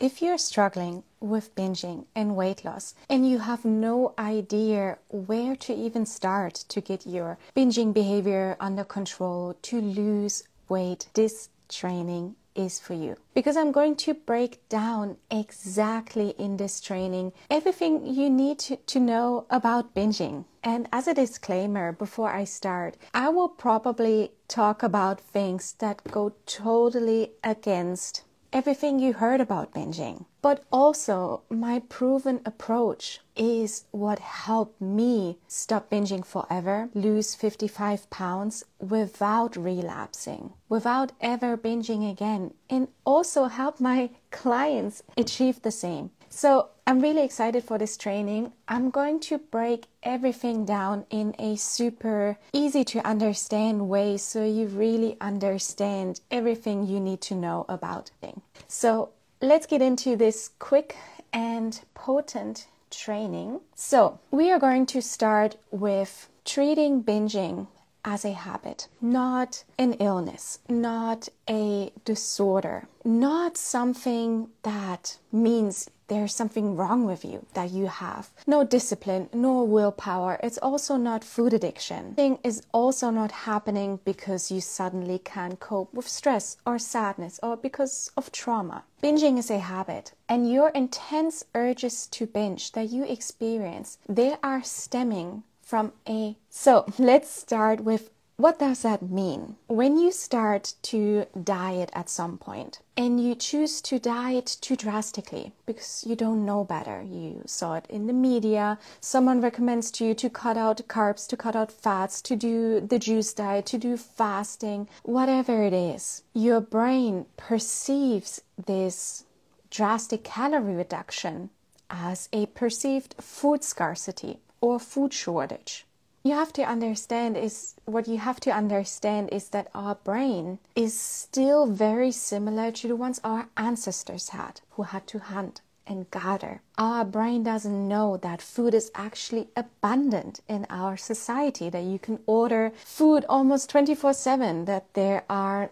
If you're struggling with binging and weight loss and you have no idea where to even start to get your binging behavior under control, to lose weight, this training is for you. Because I'm going to break down exactly in this training everything you need to, to know about binging. And as a disclaimer, before I start, I will probably talk about things that go totally against everything you heard about binging. But also, my proven approach is what helped me stop binging forever, lose 55 pounds without relapsing, without ever binging again, and also help my clients achieve the same. So I'm really excited for this training. I'm going to break everything down in a super easy to understand way so you really understand everything you need to know about it. So let's get into this quick and potent training. So we are going to start with treating binging as a habit, not an illness, not a disorder, not something that means there's something wrong with you that you have. No discipline, no willpower. It's also not food addiction. Thing is also not happening because you suddenly can't cope with stress or sadness or because of trauma. Binging is a habit, and your intense urges to binge that you experience, they are stemming from a. So let's start with what does that mean? When you start to diet at some point and you choose to diet too drastically because you don't know better, you saw it in the media, someone recommends to you to cut out carbs, to cut out fats, to do the juice diet, to do fasting, whatever it is, your brain perceives this drastic calorie reduction as a perceived food scarcity or food shortage you have to understand is what you have to understand is that our brain is still very similar to the ones our ancestors had who had to hunt and gather. Our brain doesn't know that food is actually abundant in our society that you can order food almost 24/7 that there are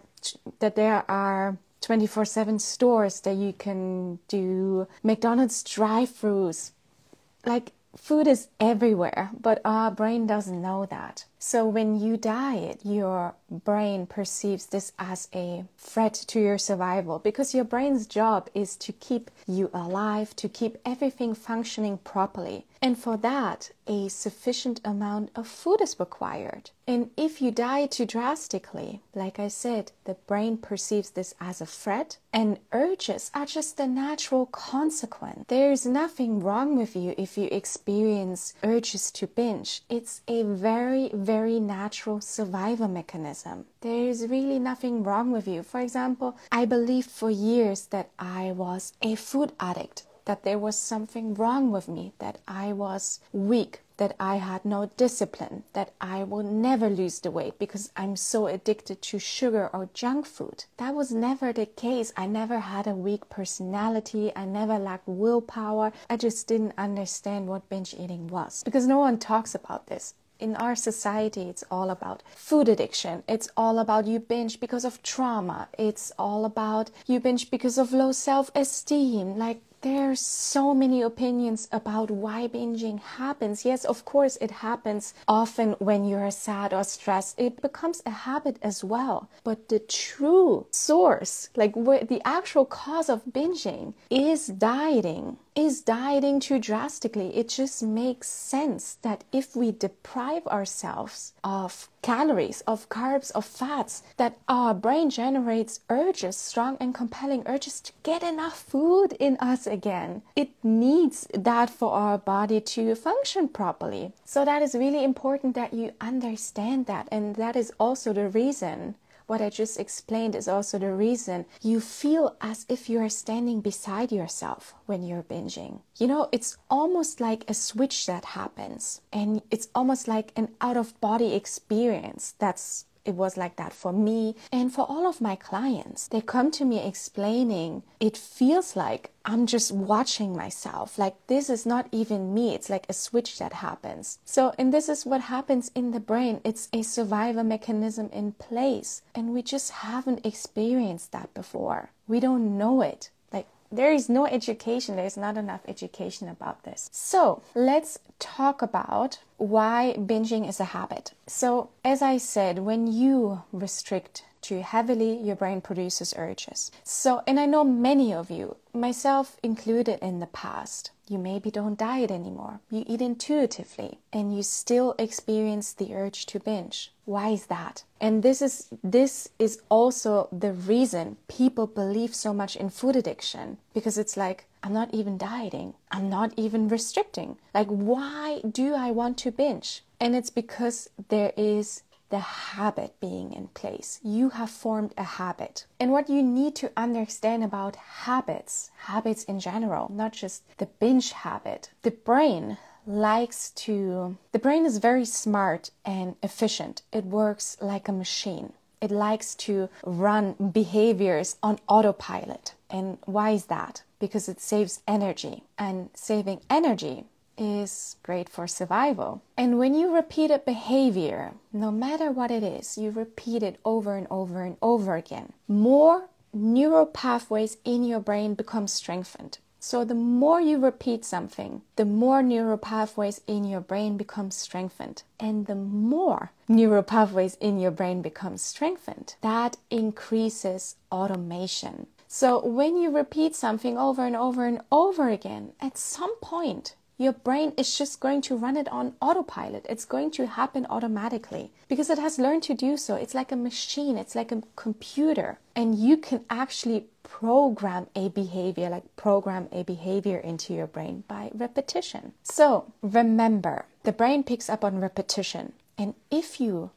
that there are 24 7 stores that you can do McDonald's drive throughs. Like food is everywhere, but our brain doesn't know that. So when you diet, your brain perceives this as a threat to your survival because your brain's job is to keep you alive, to keep everything functioning properly. And for that, a sufficient amount of food is required. And if you diet too drastically, like I said, the brain perceives this as a threat, and urges are just the natural consequence. There's nothing wrong with you if you experience urges to binge. It's a very, very natural survival mechanism. There is really nothing wrong with you. For example, I believed for years that I was a food addict that there was something wrong with me, that I was weak, that I had no discipline, that I will never lose the weight because I'm so addicted to sugar or junk food. That was never the case. I never had a weak personality. I never lacked willpower. I just didn't understand what binge eating was because no one talks about this in our society, it's all about food addiction. It's all about you binge because of trauma. It's all about you binge because of low self esteem. Like, there's so many opinions about why binging happens. Yes, of course, it happens often when you're sad or stressed. It becomes a habit as well. But the true source, like where the actual cause of binging, is dieting is dieting too drastically. It just makes sense that if we deprive ourselves of calories, of carbs, of fats, that our brain generates urges, strong and compelling urges to get enough food in us again. It needs that for our body to function properly. So that is really important that you understand that. And that is also the reason what I just explained is also the reason you feel as if you are standing beside yourself when you're binging. You know, it's almost like a switch that happens, and it's almost like an out of body experience that's it was like that for me and for all of my clients. They come to me explaining it feels like I'm just watching myself. Like this is not even me. It's like a switch that happens. So, and this is what happens in the brain. It's a survival mechanism in place. And we just haven't experienced that before. We don't know it. There is no education, there's not enough education about this. So let's talk about why binging is a habit. So, as I said, when you restrict too heavily, your brain produces urges. So, and I know many of you, myself included in the past, you maybe don't diet anymore. You eat intuitively and you still experience the urge to binge. Why is that? And this is this is also the reason people believe so much in food addiction because it's like I'm not even dieting. I'm not even restricting. Like why do I want to binge? And it's because there is the habit being in place. You have formed a habit. And what you need to understand about habits, habits in general, not just the binge habit, the brain likes to, the brain is very smart and efficient. It works like a machine. It likes to run behaviors on autopilot. And why is that? Because it saves energy. And saving energy is great for survival. And when you repeat a behavior, no matter what it is, you repeat it over and over and over again, more neural pathways in your brain become strengthened. So the more you repeat something, the more neural pathways in your brain become strengthened. And the more neural pathways in your brain become strengthened, that increases automation. So when you repeat something over and over and over again, at some point your brain is just going to run it on autopilot. It's going to happen automatically because it has learned to do so. It's like a machine, it's like a computer. And you can actually program a behavior, like program a behavior into your brain by repetition. So remember, the brain picks up on repetition. And if you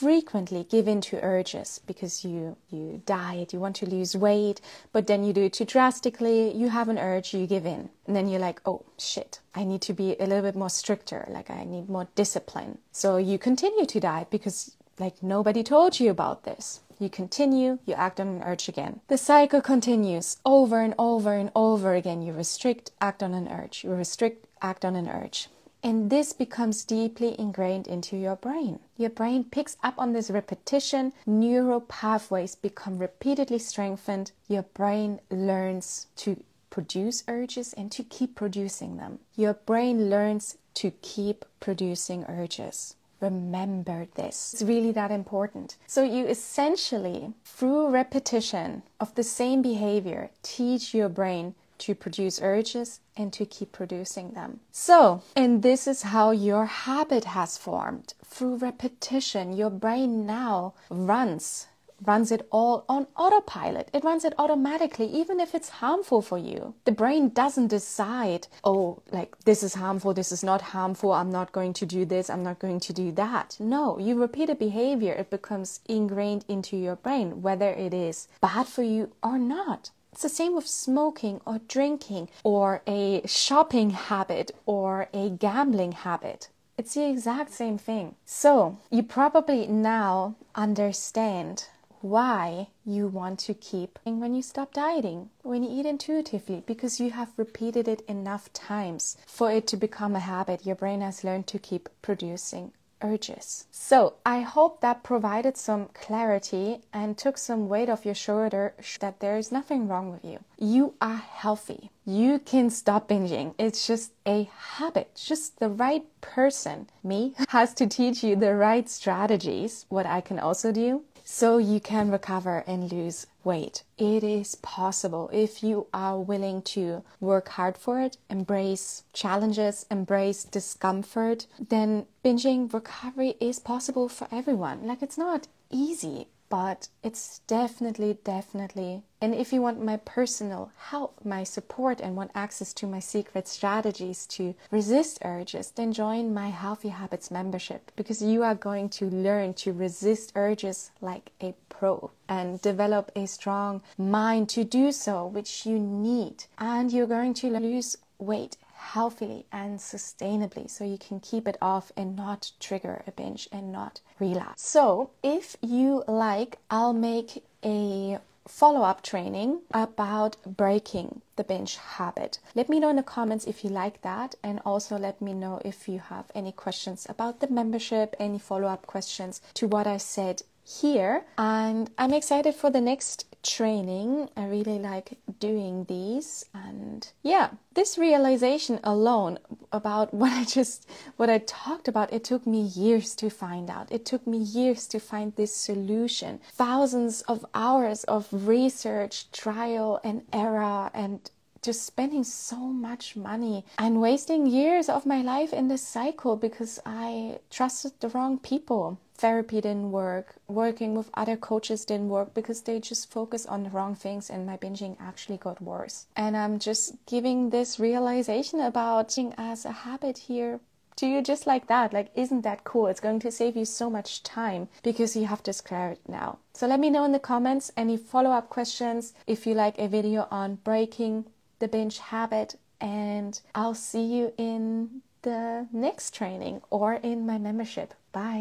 frequently give in to urges because you you diet, you want to lose weight, but then you do it too drastically, you have an urge, you give in. And then you're like, "Oh, shit. I need to be a little bit more stricter, like I need more discipline." So you continue to diet because like nobody told you about this. You continue, you act on an urge again. The cycle continues over and over and over again. You restrict, act on an urge. You restrict, act on an urge. And this becomes deeply ingrained into your brain. Your brain picks up on this repetition, neural pathways become repeatedly strengthened. Your brain learns to produce urges and to keep producing them. Your brain learns to keep producing urges. Remember this. It's really that important. So, you essentially, through repetition of the same behavior, teach your brain to produce urges and to keep producing them. So, and this is how your habit has formed. Through repetition, your brain now runs runs it all on autopilot. It runs it automatically, even if it's harmful for you. The brain doesn't decide, oh, like this is harmful, this is not harmful, I'm not going to do this, I'm not going to do that. No, you repeat a behavior, it becomes ingrained into your brain, whether it is bad for you or not. It's the same with smoking or drinking or a shopping habit or a gambling habit. It's the exact same thing. So, you probably now understand why you want to keep when you stop dieting, when you eat intuitively, because you have repeated it enough times for it to become a habit. Your brain has learned to keep producing urges. So, I hope that provided some clarity and took some weight off your shoulder that there is nothing wrong with you. You are healthy. You can stop binging. It's just a habit. Just the right person, me, has to teach you the right strategies. What I can also do so you can recover and lose weight. It is possible if you are willing to work hard for it, embrace challenges, embrace discomfort, then binging recovery is possible for everyone. Like it's not easy but it's definitely, definitely. And if you want my personal help, my support, and want access to my secret strategies to resist urges, then join my Healthy Habits membership because you are going to learn to resist urges like a pro and develop a strong mind to do so, which you need. And you're going to lose weight healthily and sustainably so you can keep it off and not trigger a binge and not relapse. So, if you like, I'll make a follow up training about breaking the binge habit. Let me know in the comments if you like that, and also let me know if you have any questions about the membership, any follow up questions to what I said here. And I'm excited for the next training. I really like doing these. And yeah, this realization alone about what I just what I talked about, it took me years to find out. It took me years to find this solution. Thousands of hours of research, trial and error and just spending so much money and wasting years of my life in this cycle because I trusted the wrong people. Therapy didn't work, working with other coaches didn't work because they just focused on the wrong things and my binging actually got worse. And I'm just giving this realization about binging as a habit here to you just like that. Like, isn't that cool? It's going to save you so much time because you have this clarity now. So let me know in the comments any follow up questions if you like a video on breaking the binge habit, and I'll see you in the next training or in my membership. Bye.